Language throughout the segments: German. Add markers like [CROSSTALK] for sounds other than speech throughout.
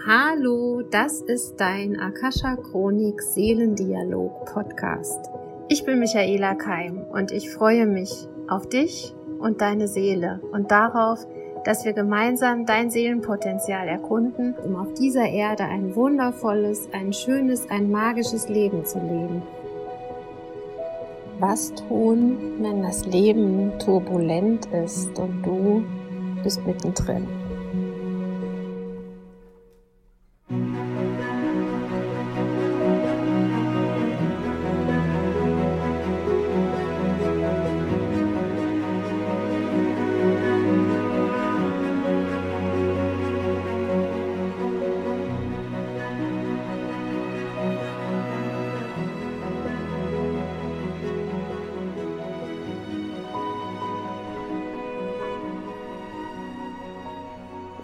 Hallo, das ist dein Akasha Chronik Seelendialog Podcast. Ich bin Michaela Keim und ich freue mich auf dich und deine Seele und darauf, dass wir gemeinsam dein Seelenpotenzial erkunden, um auf dieser Erde ein wundervolles, ein schönes, ein magisches Leben zu leben. Was tun, wenn das Leben turbulent ist und du bist mittendrin?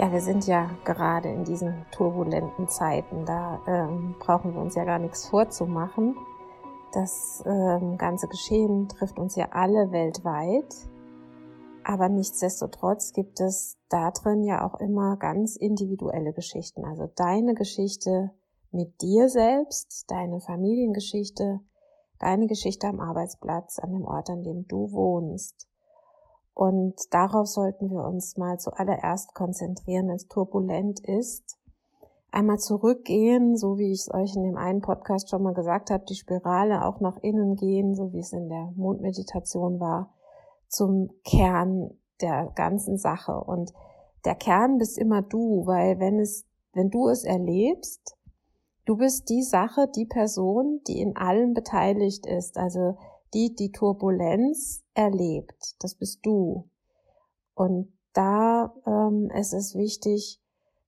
Ja, wir sind ja gerade in diesen turbulenten Zeiten. Da ähm, brauchen wir uns ja gar nichts vorzumachen. Das ähm, ganze Geschehen trifft uns ja alle weltweit. Aber nichtsdestotrotz gibt es da drin ja auch immer ganz individuelle Geschichten. Also deine Geschichte mit dir selbst, deine Familiengeschichte, deine Geschichte am Arbeitsplatz, an dem Ort, an dem du wohnst. Und darauf sollten wir uns mal zuallererst konzentrieren, wenn es turbulent ist. Einmal zurückgehen, so wie ich es euch in dem einen Podcast schon mal gesagt habe, die Spirale auch nach innen gehen, so wie es in der Mondmeditation war, zum Kern der ganzen Sache. Und der Kern bist immer du, weil wenn es, wenn du es erlebst, du bist die Sache, die Person, die in allem beteiligt ist. Also die die Turbulenz erlebt. Das bist du. Und da ähm, ist es wichtig,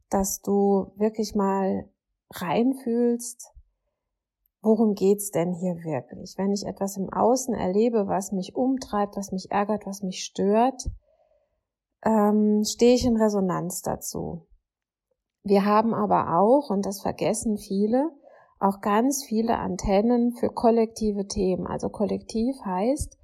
dass du wirklich mal reinfühlst, worum geht's denn hier wirklich? Wenn ich etwas im Außen erlebe, was mich umtreibt, was mich ärgert, was mich stört, ähm, stehe ich in Resonanz dazu. Wir haben aber auch, und das vergessen viele, auch ganz viele Antennen für kollektive Themen. Also kollektiv heißt,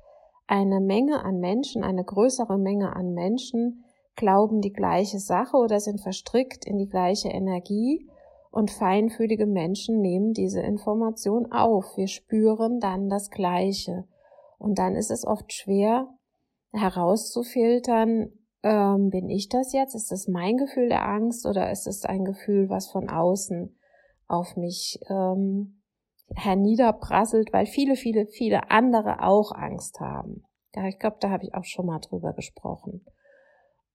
eine Menge an Menschen, eine größere Menge an Menschen glauben die gleiche Sache oder sind verstrickt in die gleiche Energie und feinfühlige Menschen nehmen diese Information auf. Wir spüren dann das Gleiche. Und dann ist es oft schwer herauszufiltern, ähm, bin ich das jetzt? Ist das mein Gefühl der Angst oder ist es ein Gefühl, was von außen auf mich ähm, herniederprasselt, weil viele, viele, viele andere auch Angst haben. Ja, ich glaube, da habe ich auch schon mal drüber gesprochen.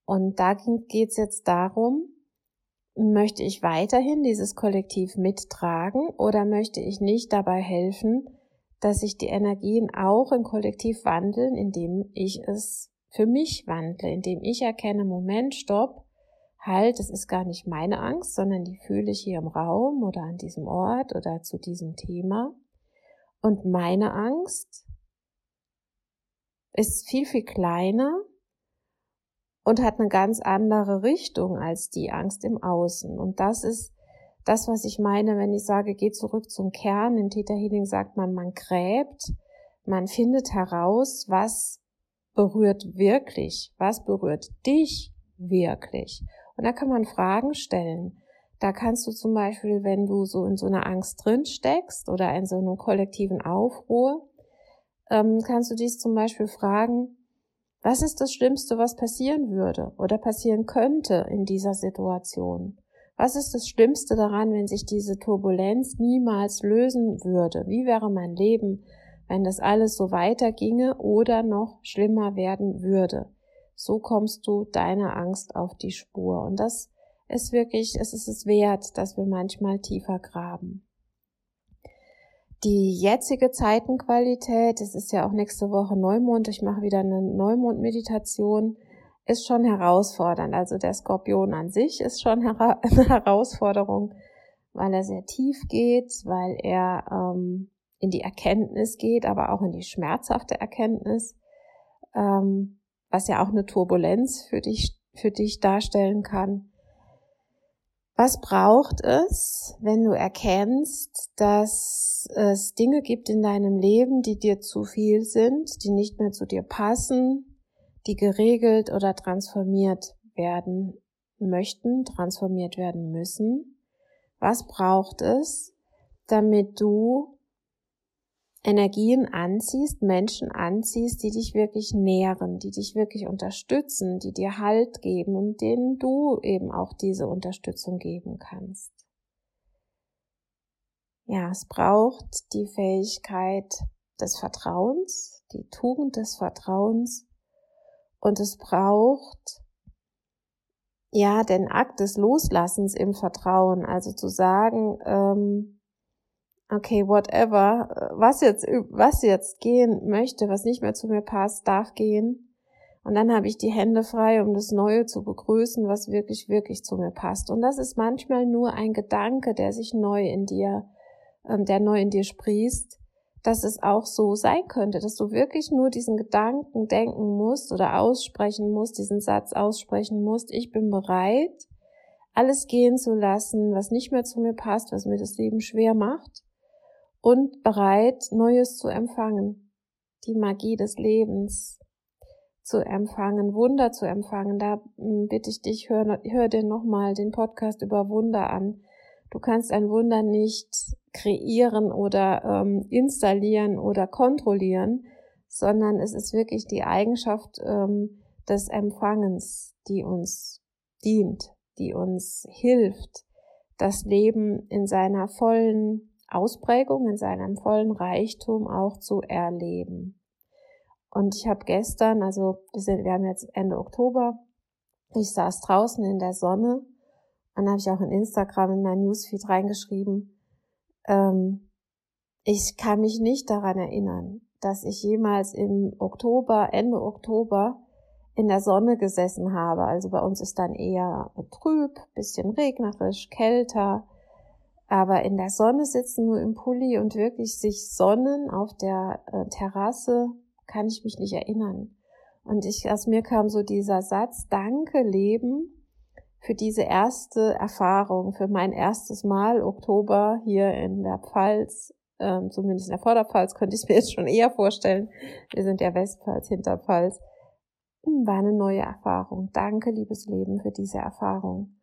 Und da geht es jetzt darum, möchte ich weiterhin dieses Kollektiv mittragen oder möchte ich nicht dabei helfen, dass sich die Energien auch im Kollektiv wandeln, indem ich es für mich wandle, indem ich erkenne, Moment, stopp, halt, es ist gar nicht meine Angst, sondern die fühle ich hier im Raum oder an diesem Ort oder zu diesem Thema. Und meine Angst ist viel, viel kleiner und hat eine ganz andere Richtung als die Angst im Außen. Und das ist das, was ich meine, wenn ich sage, geh zurück zum Kern. In Theta Healing sagt man, man gräbt, man findet heraus, was berührt wirklich, was berührt dich wirklich. Und da kann man Fragen stellen. Da kannst du zum Beispiel, wenn du so in so einer Angst drin steckst oder in so einem kollektiven Aufruhr, ähm, kannst du dies zum Beispiel fragen, was ist das Schlimmste, was passieren würde oder passieren könnte in dieser Situation? Was ist das Schlimmste daran, wenn sich diese Turbulenz niemals lösen würde? Wie wäre mein Leben, wenn das alles so weiterginge oder noch schlimmer werden würde? So kommst du deiner Angst auf die Spur. Und das ist wirklich, es ist es wert, dass wir manchmal tiefer graben. Die jetzige Zeitenqualität, es ist ja auch nächste Woche Neumond, ich mache wieder eine Neumond-Meditation, ist schon herausfordernd. Also der Skorpion an sich ist schon [LAUGHS] eine Herausforderung, weil er sehr tief geht, weil er ähm, in die Erkenntnis geht, aber auch in die schmerzhafte Erkenntnis. Ähm, was ja auch eine Turbulenz für dich, für dich darstellen kann. Was braucht es, wenn du erkennst, dass es Dinge gibt in deinem Leben, die dir zu viel sind, die nicht mehr zu dir passen, die geregelt oder transformiert werden möchten, transformiert werden müssen? Was braucht es, damit du Energien anziehst, Menschen anziehst, die dich wirklich nähren, die dich wirklich unterstützen, die dir Halt geben und denen du eben auch diese Unterstützung geben kannst. Ja, es braucht die Fähigkeit des Vertrauens, die Tugend des Vertrauens und es braucht ja den Akt des Loslassens im Vertrauen, also zu sagen, ähm, okay, whatever, was jetzt, was jetzt gehen möchte, was nicht mehr zu mir passt, darf gehen. Und dann habe ich die Hände frei, um das Neue zu begrüßen, was wirklich, wirklich zu mir passt. Und das ist manchmal nur ein Gedanke, der sich neu in dir, ähm, der neu in dir sprießt, dass es auch so sein könnte, dass du wirklich nur diesen Gedanken denken musst oder aussprechen musst, diesen Satz aussprechen musst, ich bin bereit, alles gehen zu lassen, was nicht mehr zu mir passt, was mir das Leben schwer macht und bereit, Neues zu empfangen, die Magie des Lebens zu empfangen, Wunder zu empfangen. Da hm, bitte ich dich, hör, hör dir nochmal den Podcast über Wunder an. Du kannst ein Wunder nicht kreieren oder ähm, installieren oder kontrollieren, sondern es ist wirklich die Eigenschaft ähm, des Empfangens, die uns dient, die uns hilft, das Leben in seiner vollen Ausprägung, in seinem vollen Reichtum auch zu erleben. Und ich habe gestern, also wir, sind, wir haben jetzt Ende Oktober, ich saß draußen in der Sonne und habe ich auch in Instagram in mein Newsfeed reingeschrieben, ähm, ich kann mich nicht daran erinnern, dass ich jemals im Oktober, Ende Oktober in der Sonne gesessen habe. Also bei uns ist dann eher trüb, bisschen regnerisch, kälter. Aber in der Sonne sitzen, nur im Pulli und wirklich sich sonnen auf der äh, Terrasse, kann ich mich nicht erinnern. Und ich, aus mir kam so dieser Satz, danke Leben für diese erste Erfahrung, für mein erstes Mal Oktober hier in der Pfalz, ähm, zumindest in der Vorderpfalz, könnte ich mir jetzt schon eher vorstellen. Wir sind ja Westpfalz, Hinterpfalz. Hm, war eine neue Erfahrung. Danke, liebes Leben, für diese Erfahrung.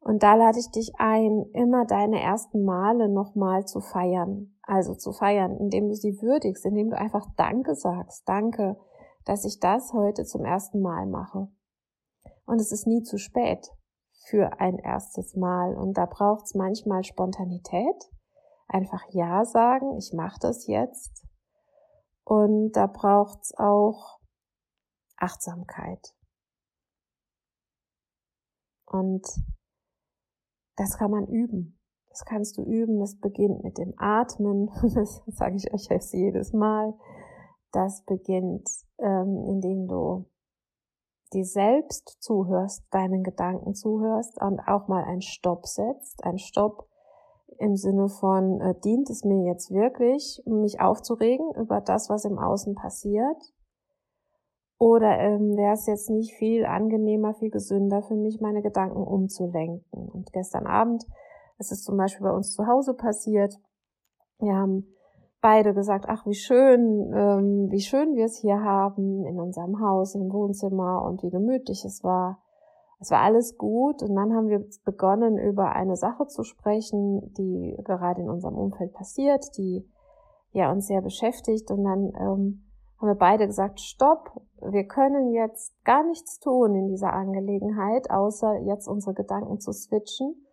Und da lade ich dich ein, immer deine ersten Male nochmal zu feiern. Also zu feiern, indem du sie würdigst, indem du einfach Danke sagst. Danke, dass ich das heute zum ersten Mal mache. Und es ist nie zu spät für ein erstes Mal. Und da braucht es manchmal Spontanität. Einfach Ja sagen, ich mache das jetzt. Und da braucht es auch Achtsamkeit. Und das kann man üben. Das kannst du üben. Das beginnt mit dem Atmen. [LAUGHS] Das sage ich euch jetzt jedes Mal. Das beginnt, ähm, indem du dir selbst zuhörst, deinen Gedanken zuhörst und auch mal einen Stopp setzt. Ein Stopp im Sinne von, äh, dient es mir jetzt wirklich, mich aufzuregen über das, was im Außen passiert? Oder ähm, wäre es jetzt nicht viel angenehmer, viel gesünder für mich, meine Gedanken umzulenken? Und gestern Abend ist es zum Beispiel bei uns zu Hause passiert. Wir haben beide gesagt, ach wie schön, ähm, wie schön wir es hier haben in unserem Haus, im Wohnzimmer und wie gemütlich es war. Es war alles gut und dann haben wir begonnen, über eine Sache zu sprechen, die gerade in unserem Umfeld passiert, die ja uns sehr beschäftigt und dann ähm, haben wir beide gesagt, stopp, wir können jetzt gar nichts tun in dieser Angelegenheit, außer jetzt unsere Gedanken zu switchen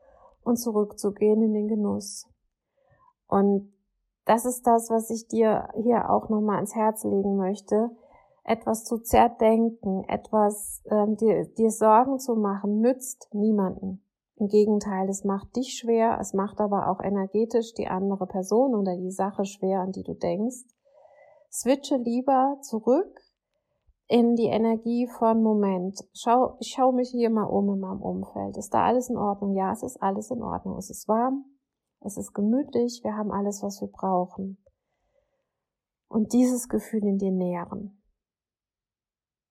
und zurückzugehen in den Genuss. Und das ist das, was ich dir hier auch nochmal ans Herz legen möchte. Etwas zu zerdenken, etwas ähm, dir, dir Sorgen zu machen, nützt niemanden. Im Gegenteil, es macht dich schwer, es macht aber auch energetisch die andere Person oder die Sache schwer, an die du denkst switche lieber zurück in die Energie von Moment. Schau, ich schaue mich hier mal um in meinem Umfeld. Ist da alles in Ordnung? Ja, es ist alles in Ordnung. Es ist warm, es ist gemütlich, wir haben alles, was wir brauchen. Und dieses Gefühl in dir nähren.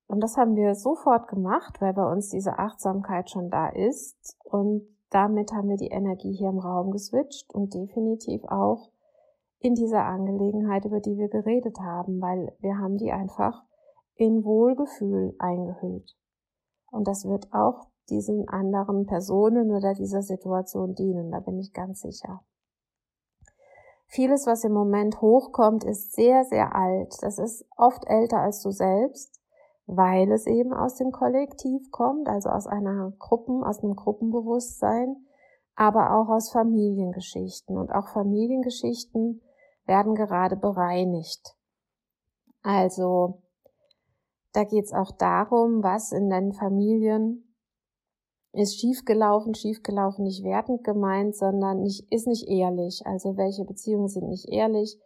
Und das haben wir sofort gemacht, weil bei uns diese Achtsamkeit schon da ist. Und damit haben wir die Energie hier im Raum geswitcht und definitiv auch in dieser Angelegenheit, über die wir geredet haben, weil wir haben die einfach in Wohlgefühl eingehüllt. Und das wird auch diesen anderen Personen oder dieser Situation dienen, da bin ich ganz sicher. Vieles, was im Moment hochkommt, ist sehr, sehr alt. Das ist oft älter als du selbst, weil es eben aus dem Kollektiv kommt, also aus einer Gruppen, aus einem Gruppenbewusstsein, aber auch aus Familiengeschichten. Und auch Familiengeschichten werden gerade bereinigt. Also da geht es auch darum, was in deinen Familien ist schiefgelaufen, schiefgelaufen nicht wertend gemeint, sondern nicht, ist nicht ehrlich. Also welche Beziehungen sind nicht ehrlich?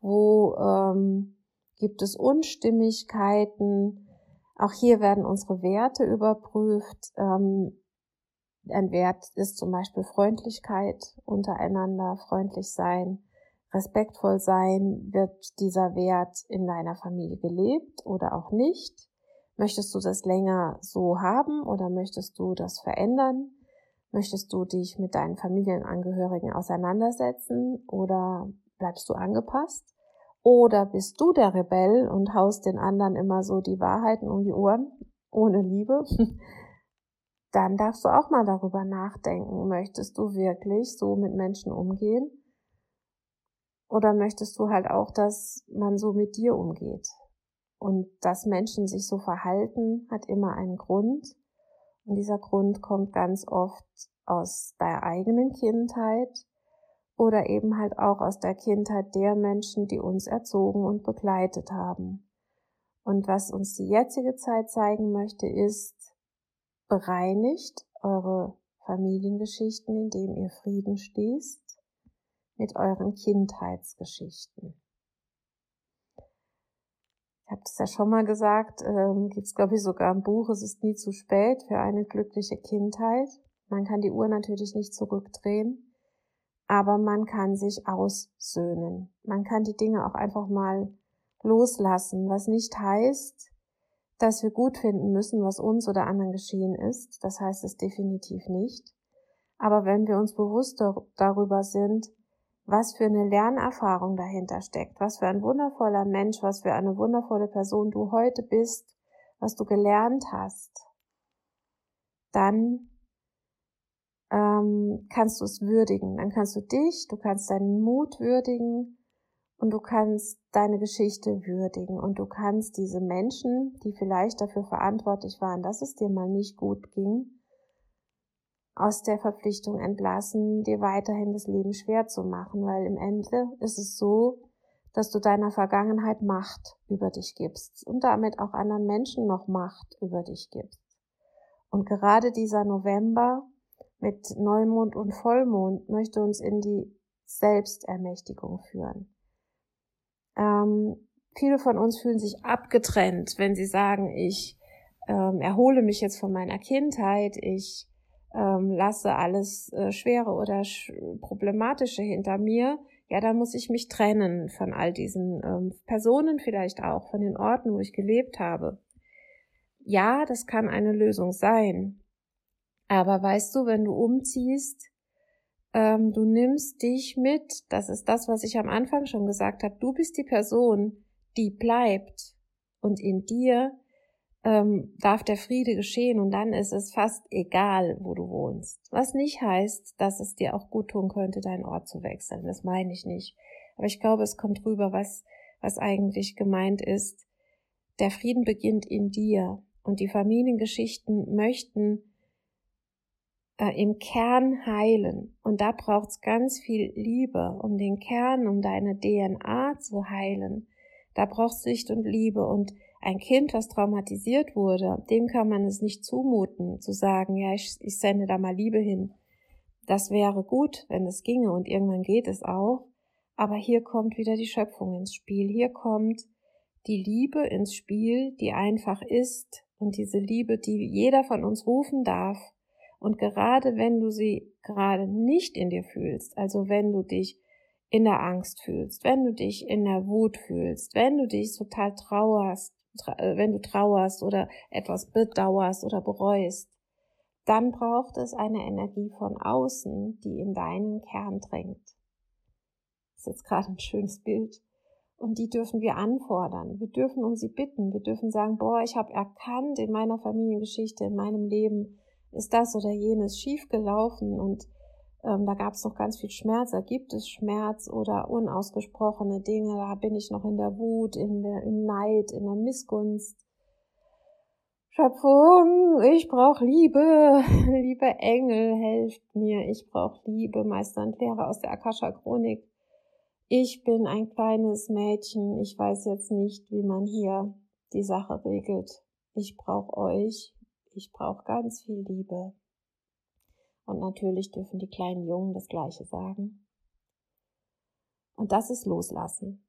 Wo ähm, gibt es Unstimmigkeiten? Auch hier werden unsere Werte überprüft. Ähm, ein Wert ist zum Beispiel Freundlichkeit untereinander, freundlich sein, respektvoll sein. Wird dieser Wert in deiner Familie gelebt oder auch nicht? Möchtest du das länger so haben oder möchtest du das verändern? Möchtest du dich mit deinen Familienangehörigen auseinandersetzen oder bleibst du angepasst? Oder bist du der Rebell und haust den anderen immer so die Wahrheiten um die Ohren ohne Liebe? Dann darfst du auch mal darüber nachdenken. Möchtest du wirklich so mit Menschen umgehen? Oder möchtest du halt auch, dass man so mit dir umgeht? Und dass Menschen sich so verhalten, hat immer einen Grund. Und dieser Grund kommt ganz oft aus der eigenen Kindheit oder eben halt auch aus der Kindheit der Menschen, die uns erzogen und begleitet haben. Und was uns die jetzige Zeit zeigen möchte, ist, bereinigt eure Familiengeschichten, indem ihr Frieden schließt mit euren Kindheitsgeschichten ich habe das ja schon mal gesagt, ähm, gibt es, glaube ich, sogar ein Buch, es ist nie zu spät für eine glückliche Kindheit. Man kann die Uhr natürlich nicht zurückdrehen, aber man kann sich aussöhnen. Man kann die Dinge auch einfach mal loslassen, was nicht heißt, dass wir gut finden müssen, was uns oder anderen geschehen ist. Das heißt es definitiv nicht. Aber wenn wir uns bewusst darüber sind, was für eine Lernerfahrung dahinter steckt, was für ein wundervoller Mensch, was für eine wundervolle Person du heute bist, was du gelernt hast, dann ähm, kannst du es würdigen. Dann kannst du dich, du kannst deinen Mut würdigen und du kannst deine Geschichte würdigen und du kannst diese Menschen, die vielleicht dafür verantwortlich waren, dass es dir mal nicht gut ging, aus der Verpflichtung entlassen, dir weiterhin das Leben schwer zu machen, weil im Ende ist es so, dass du deiner Vergangenheit Macht über dich gibst und damit auch anderen Menschen noch Macht über dich gibst. Und gerade dieser November mit Neumond und Vollmond möchte uns in die Selbstermächtigung führen. Ähm, viele von uns fühlen sich abgetrennt, wenn sie sagen, ich ähm, erhole mich jetzt von meiner Kindheit, ich ähm, lasse alles äh, Schwere oder sch Problematische hinter mir, ja, dann muss ich mich trennen von all diesen ähm, Personen vielleicht auch, von den Orten, wo ich gelebt habe. Ja, das kann eine Lösung sein. Aber weißt du, wenn du umziehst, ähm, du nimmst dich mit, das ist das, was ich am Anfang schon gesagt habe, du bist die Person, die bleibt und in dir ähm, darf der Friede geschehen und dann ist es fast egal, wo du wohnst. Was nicht heißt, dass es dir auch gut tun könnte, deinen Ort zu wechseln. Das meine ich nicht. Aber ich glaube, es kommt rüber, was, was eigentlich gemeint ist. Der Frieden beginnt in dir und die Familiengeschichten möchten äh, im Kern heilen. Und da braucht es ganz viel Liebe, um den Kern, um deine DNA zu heilen. Da braucht es Sicht und Liebe und ein Kind, was traumatisiert wurde, dem kann man es nicht zumuten, zu sagen, ja, ich, ich sende da mal Liebe hin. Das wäre gut, wenn es ginge und irgendwann geht es auch. Aber hier kommt wieder die Schöpfung ins Spiel. Hier kommt die Liebe ins Spiel, die einfach ist und diese Liebe, die jeder von uns rufen darf. Und gerade wenn du sie gerade nicht in dir fühlst, also wenn du dich in der Angst fühlst, wenn du dich in der Wut fühlst, wenn du dich total trauerst, wenn du trauerst oder etwas bedauerst oder bereust, dann braucht es eine Energie von außen, die in deinen Kern drängt. Das ist jetzt gerade ein schönes Bild. Und die dürfen wir anfordern. Wir dürfen um sie bitten. Wir dürfen sagen, boah, ich habe erkannt in meiner Familiengeschichte, in meinem Leben, ist das oder jenes schiefgelaufen und ähm, da gab es noch ganz viel Schmerz, da gibt es Schmerz oder unausgesprochene Dinge, da bin ich noch in der Wut, in der, im Neid, in der Missgunst. Schöpfung, ich brauche Liebe, [LAUGHS] liebe Engel, helft mir, ich brauche Liebe, Meister und Lehrer aus der Akasha Chronik. Ich bin ein kleines Mädchen, ich weiß jetzt nicht, wie man hier die Sache regelt. Ich brauche euch, ich brauche ganz viel Liebe. Und natürlich dürfen die kleinen Jungen das Gleiche sagen. Und das ist Loslassen.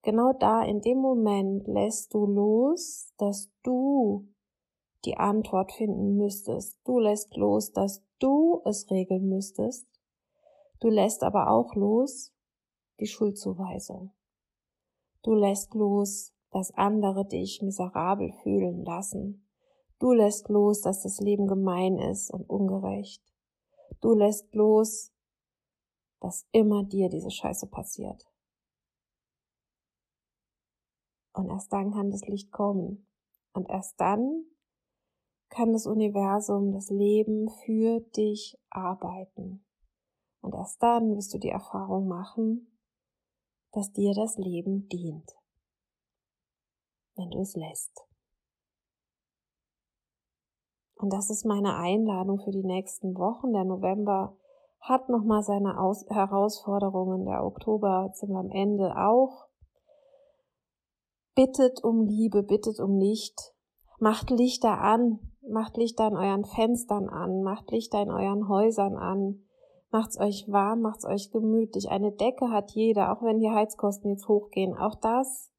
Genau da, in dem Moment lässt du los, dass du die Antwort finden müsstest. Du lässt los, dass du es regeln müsstest. Du lässt aber auch los die Schuldzuweisung. Du lässt los, dass andere dich miserabel fühlen lassen. Du lässt los, dass das Leben gemein ist und ungerecht. Du lässt los, dass immer dir diese Scheiße passiert. Und erst dann kann das Licht kommen. Und erst dann kann das Universum, das Leben für dich arbeiten. Und erst dann wirst du die Erfahrung machen, dass dir das Leben dient, wenn du es lässt. Und das ist meine Einladung für die nächsten Wochen. Der November hat nochmal seine Aus Herausforderungen. Der Oktober, sind wir am Ende auch. Bittet um Liebe, bittet um Licht. Macht Lichter an. Macht Lichter an euren Fenstern an. Macht Lichter in euren Häusern an. Macht's euch warm, macht's euch gemütlich. Eine Decke hat jeder, auch wenn die Heizkosten jetzt hochgehen. Auch das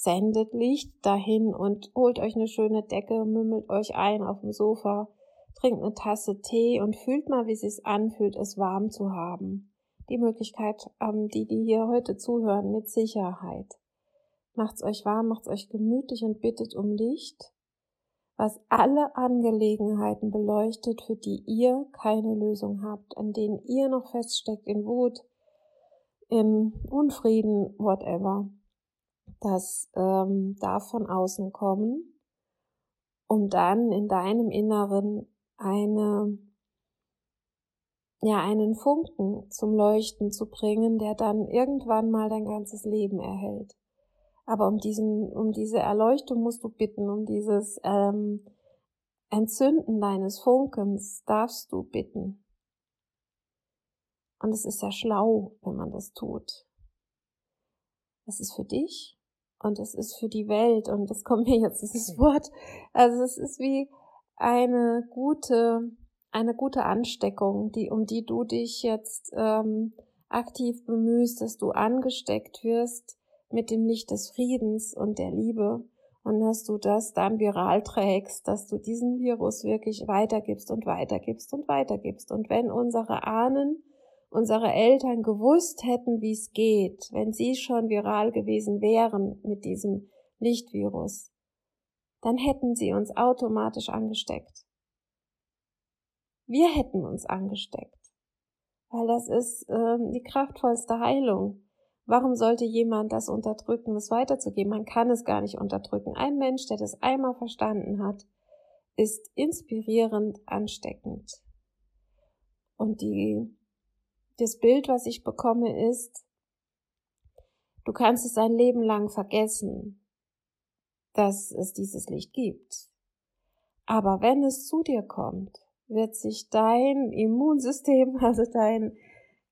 sendet Licht dahin und holt euch eine schöne Decke, mümmelt euch ein auf dem Sofa, trinkt eine Tasse Tee und fühlt mal, wie es sich anfühlt, es warm zu haben. Die Möglichkeit, ähm, die, die hier heute zuhören, mit Sicherheit. Macht's euch warm, macht's euch gemütlich und bittet um Licht, was alle Angelegenheiten beleuchtet, für die ihr keine Lösung habt, an denen ihr noch feststeckt in Wut, in Unfrieden, whatever das ähm, darf von außen kommen, um dann in deinem Inneren eine, ja, einen Funken zum Leuchten zu bringen, der dann irgendwann mal dein ganzes Leben erhält. Aber um diesen, um diese Erleuchtung musst du bitten, um dieses ähm, Entzünden deines Funkens darfst du bitten. Und es ist ja schlau, wenn man das tut. Es ist für dich und es ist für die Welt und das kommt mir jetzt dieses [LAUGHS] Wort. Also es ist wie eine gute, eine gute Ansteckung, die, um die du dich jetzt ähm, aktiv bemühst, dass du angesteckt wirst mit dem Licht des Friedens und der Liebe und dass du das dann viral trägst, dass du diesen Virus wirklich weitergibst und weitergibst und weitergibst. Und wenn unsere Ahnen unsere Eltern gewusst hätten, wie es geht, wenn sie schon viral gewesen wären mit diesem Lichtvirus, dann hätten sie uns automatisch angesteckt. Wir hätten uns angesteckt, weil das ist äh, die kraftvollste Heilung. Warum sollte jemand das unterdrücken, das weiterzugeben? Man kann es gar nicht unterdrücken. Ein Mensch, der das einmal verstanden hat, ist inspirierend ansteckend. Und die das Bild, was ich bekomme, ist, du kannst es ein Leben lang vergessen, dass es dieses Licht gibt. Aber wenn es zu dir kommt, wird sich dein Immunsystem, [LAUGHS] also dein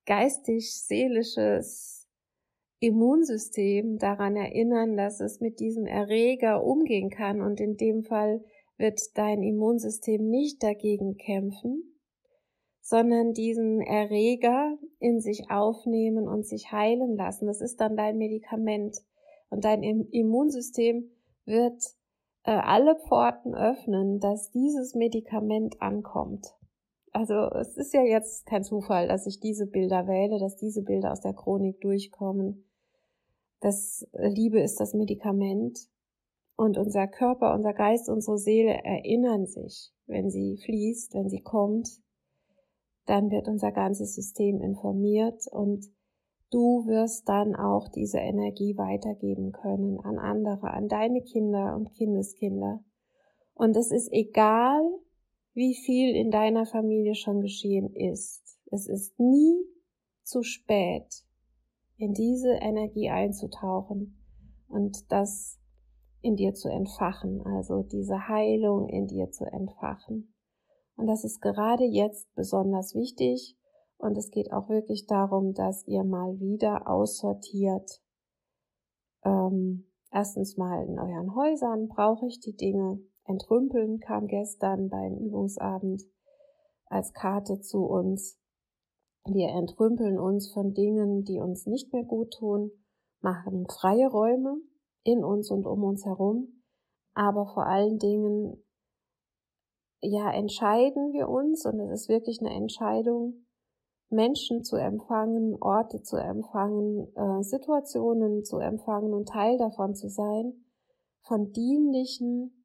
geistig-seelisches Immunsystem daran erinnern, dass es mit diesem Erreger umgehen kann und in dem Fall wird dein Immunsystem nicht dagegen kämpfen, sondern diesen Erreger in sich aufnehmen und sich heilen lassen. Das ist dann dein Medikament. Und dein Immunsystem wird äh, alle Pforten öffnen, dass dieses Medikament ankommt. Also es ist ja jetzt kein Zufall, dass ich diese Bilder wähle, dass diese Bilder aus der Chronik durchkommen. Das Liebe ist das Medikament und unser Körper, unser Geist, unsere Seele erinnern sich, wenn sie fließt, wenn sie kommt, dann wird unser ganzes System informiert und du wirst dann auch diese Energie weitergeben können an andere, an deine Kinder und Kindeskinder. Und es ist egal, wie viel in deiner Familie schon geschehen ist. Es ist nie zu spät, in diese Energie einzutauchen und das in dir zu entfachen, also diese Heilung in dir zu entfachen. Und das ist gerade jetzt besonders wichtig. Und es geht auch wirklich darum, dass ihr mal wieder aussortiert. Ähm, erstens mal in euren Häusern brauche ich die Dinge. Entrümpeln kam gestern beim Übungsabend als Karte zu uns. Wir entrümpeln uns von Dingen, die uns nicht mehr gut tun, machen freie Räume in uns und um uns herum, aber vor allen Dingen ja, entscheiden wir uns, und es ist wirklich eine Entscheidung, Menschen zu empfangen, Orte zu empfangen, äh, Situationen zu empfangen und Teil davon zu sein, von dienlichen,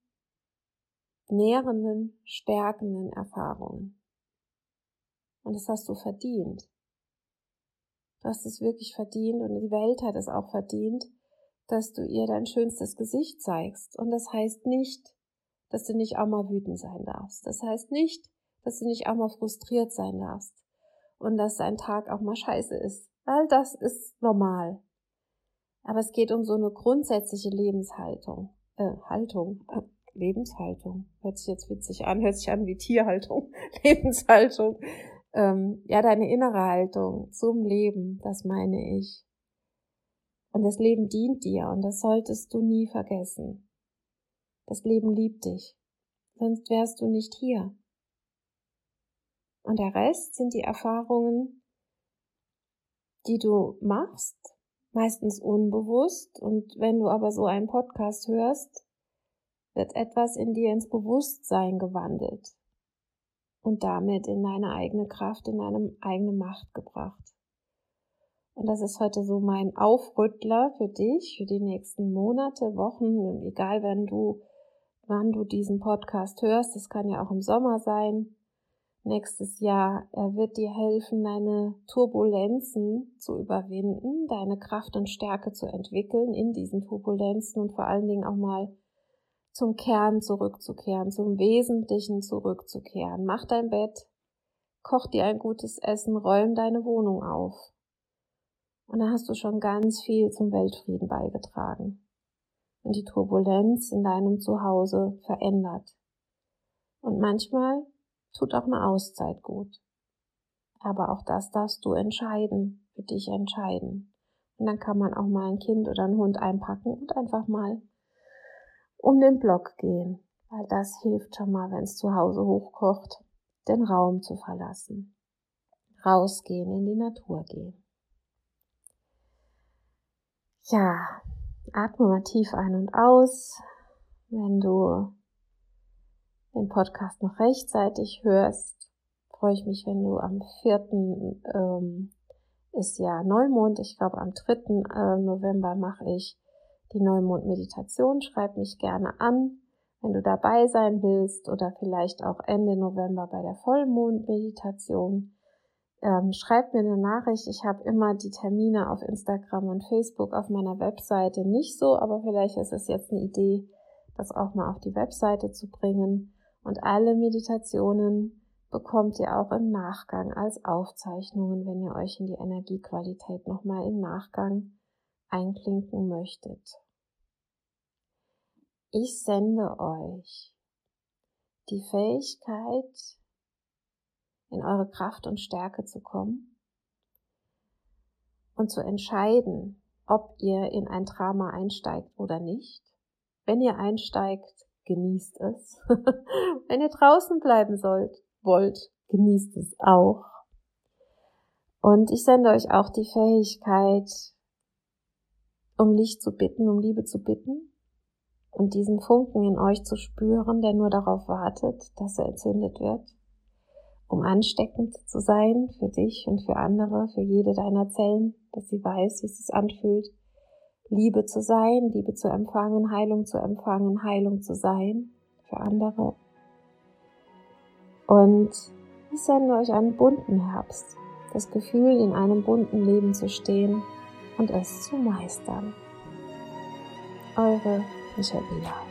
nährenden, stärkenden Erfahrungen. Und das hast du verdient. Du hast es wirklich verdient und die Welt hat es auch verdient, dass du ihr dein schönstes Gesicht zeigst. Und das heißt nicht, dass du nicht auch mal wütend sein darfst. Das heißt nicht, dass du nicht auch mal frustriert sein darfst und dass dein Tag auch mal scheiße ist, weil das ist normal. Aber es geht um so eine grundsätzliche Lebenshaltung, äh, Haltung, äh, Lebenshaltung. Hört sich jetzt witzig an, hört sich an wie Tierhaltung, [LAUGHS] Lebenshaltung. Ähm, ja, deine innere Haltung zum Leben, das meine ich. Und das Leben dient dir und das solltest du nie vergessen. Das Leben liebt dich, sonst wärst du nicht hier. Und der Rest sind die Erfahrungen, die du machst, meistens unbewusst. Und wenn du aber so einen Podcast hörst, wird etwas in dir ins Bewusstsein gewandelt und damit in deine eigene Kraft, in deine eigene Macht gebracht. Und das ist heute so mein Aufrüttler für dich, für die nächsten Monate, Wochen, egal wenn du wann du diesen Podcast hörst. Das kann ja auch im Sommer sein. Nächstes Jahr. Er wird dir helfen, deine Turbulenzen zu überwinden, deine Kraft und Stärke zu entwickeln in diesen Turbulenzen und vor allen Dingen auch mal zum Kern zurückzukehren, zum Wesentlichen zurückzukehren. Mach dein Bett, koch dir ein gutes Essen, räum deine Wohnung auf. Und dann hast du schon ganz viel zum Weltfrieden beigetragen und die Turbulenz in deinem Zuhause verändert. Und manchmal tut auch eine Auszeit gut. Aber auch das darfst du entscheiden, für dich entscheiden. Und dann kann man auch mal ein Kind oder einen Hund einpacken und einfach mal um den Block gehen, weil das hilft schon mal, wenn es zu Hause hochkocht, den Raum zu verlassen. Rausgehen, in die Natur gehen. Ja, Atme mal tief ein und aus. Wenn du den Podcast noch rechtzeitig hörst, freue ich mich, wenn du am 4. Ähm, ist ja Neumond. Ich glaube, am 3. Äh, November mache ich die Neumond-Meditation. Schreib mich gerne an, wenn du dabei sein willst oder vielleicht auch Ende November bei der Vollmond-Meditation ähm, schreibt mir eine Nachricht. Ich habe immer die Termine auf Instagram und Facebook auf meiner Webseite nicht so, aber vielleicht ist es jetzt eine Idee, das auch mal auf die Webseite zu bringen. Und alle Meditationen bekommt ihr auch im Nachgang als Aufzeichnungen, wenn ihr euch in die Energiequalität nochmal im Nachgang einklinken möchtet. Ich sende euch die Fähigkeit, in eure Kraft und Stärke zu kommen und zu entscheiden, ob ihr in ein Drama einsteigt oder nicht. Wenn ihr einsteigt, genießt es. [LAUGHS] Wenn ihr draußen bleiben sollt, wollt, genießt es auch. Und ich sende euch auch die Fähigkeit, um Licht zu bitten, um Liebe zu bitten und diesen Funken in euch zu spüren, der nur darauf wartet, dass er entzündet wird um ansteckend zu sein für dich und für andere, für jede deiner Zellen, dass sie weiß, wie es sich anfühlt, Liebe zu sein, Liebe zu empfangen, Heilung zu empfangen, Heilung zu sein für andere. Und ich sende euch einen bunten Herbst, das Gefühl, in einem bunten Leben zu stehen und es zu meistern. Eure Michaela.